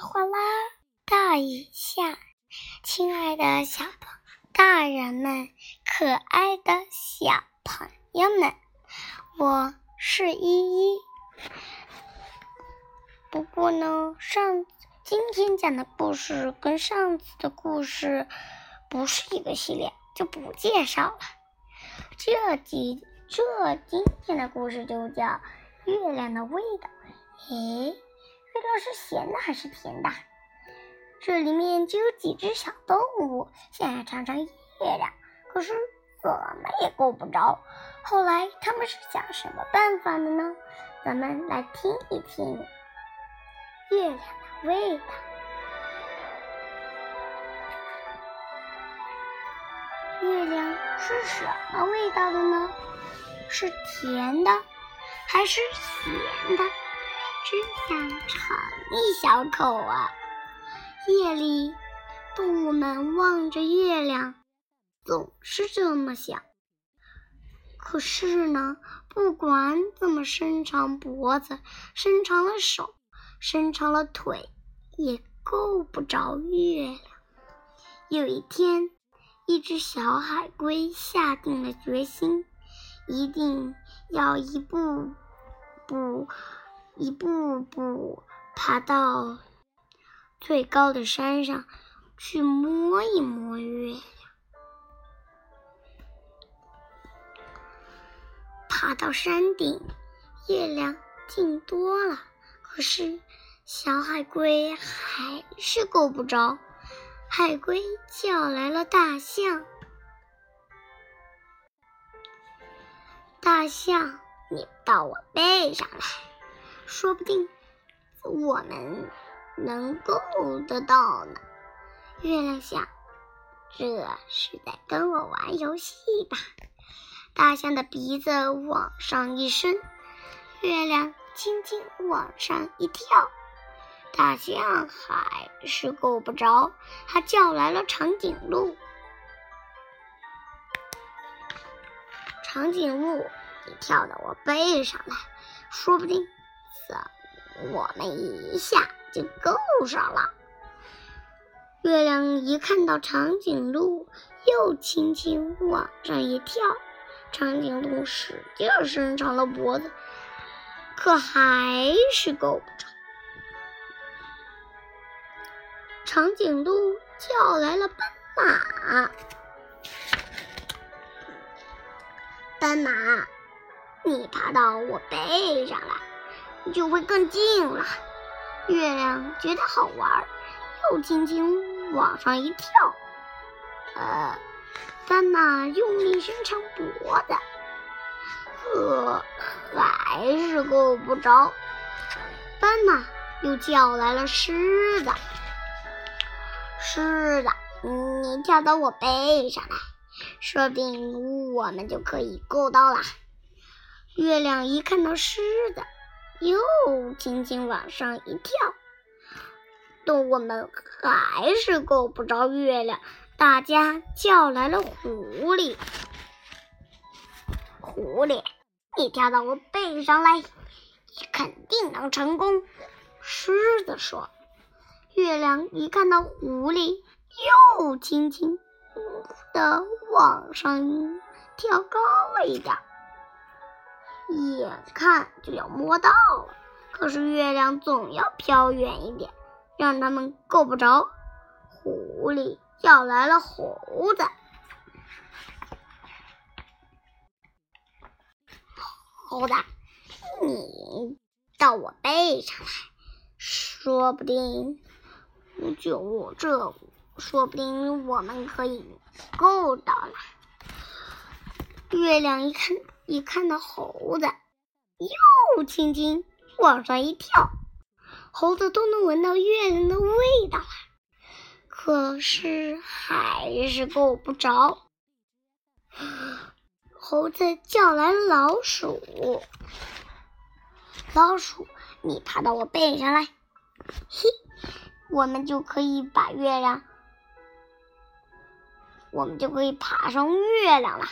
哗啦，大雨下。亲爱的小朋大人们，可爱的小朋友们，我是依依。不过呢，上今天讲的故事跟上次的故事不是一个系列，就不介绍了。这集这今天的故事就叫《月亮的味道》。诶，月亮是咸的还是甜的？这里面就有几只小动物想要尝尝月亮，可是怎么也够不着。后来他们是想什么办法的呢？咱们来听一听月亮的味道。月亮是什么味道的呢？是甜的还是咸的？真想尝一小口啊！夜里，动物们望着月亮，总是这么想。可是呢，不管怎么伸长脖子、伸长了手、伸长了腿，也够不着月亮。有一天，一只小海龟下定了决心，一定要一步步、一步步爬到。最高的山上去摸一摸月亮，爬到山顶，月亮近多了。可是小海龟还是够不着。海龟叫来了大象：“大象，你到我背上来，说不定我们……”能够得到呢？月亮想，这是在跟我玩游戏吧？大象的鼻子往上一伸，月亮轻轻往上一跳，大象还是够不着。它叫来了长颈鹿：“长颈鹿，你跳到我背上来，说不定我们一下。”就够上了。月亮一看到长颈鹿，又轻轻往上一跳。长颈鹿使劲伸长了脖子，可还是够不着。长颈鹿叫来了斑马：“斑马，你爬到我背上来，就会更近了。”月亮觉得好玩，又轻轻往上一跳。呃，斑马用力伸长脖子，可还是够不着。斑马又叫来了狮子：“狮子，你跳到我背上来，说不定我们就可以够到了。”月亮一看到狮子。又轻轻往上一跳，动物们还是够不着月亮。大家叫来了狐狸：“狐狸，你跳到我背上来，你肯定能成功。”狮子说。月亮一看到狐狸，又轻轻的往上跳高了一点。眼看就要摸到了，可是月亮总要飘远一点，让他们够不着。狐狸叫来了猴子：“猴子，你到我背上来，说不定就这，说不定我们可以够到了。”月亮一看。一看到猴子，又轻轻往上一跳，猴子都能闻到月亮的味道了，可是还是够不着。猴子叫来老鼠：“老鼠，你爬到我背上来，嘿，我们就可以把月亮，我们就可以爬上月亮了。”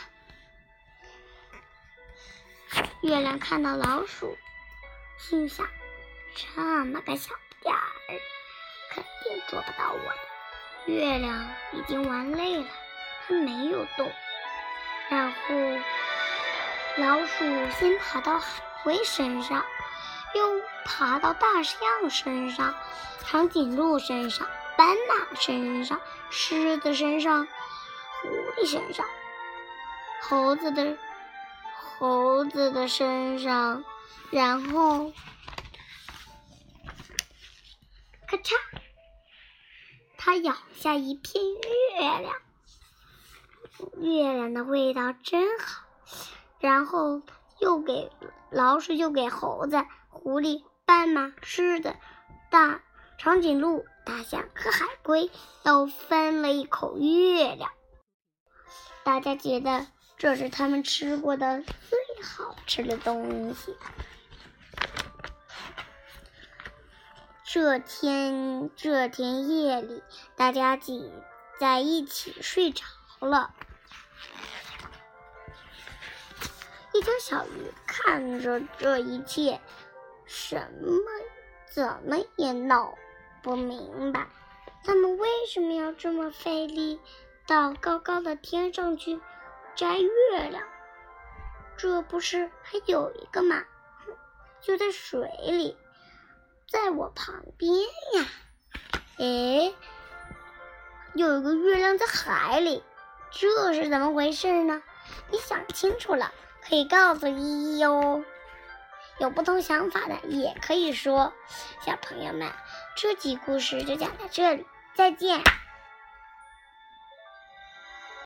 月亮看到老鼠，心想：这么个小不点儿，肯定捉不到我的。月亮已经玩累了，它没有动。然后，老鼠先爬到海龟身上，又爬到大象身上、长颈鹿身上、斑马身上、狮子身上、狐狸身上、猴子的猴子的身上，然后，咔嚓，它咬下一片月亮。月亮的味道真好，然后又给老鼠，又给猴子、狐狸、斑马、狮子、大长颈鹿、大象和海龟都分了一口月亮。大家觉得这是他们吃过的最好吃的东西。这天，这天夜里，大家挤在一起睡着了。一条小鱼看着这一切，什么怎么也闹不明白，他们为什么要这么费力到高高的天上去摘月亮？这不是还有一个吗？就在水里，在我旁边呀！哎，有一个月亮在海里，这是怎么回事呢？你想清楚了。可以告诉依依哟，有不同想法的也可以说。小朋友们，这集故事就讲到这里，再见。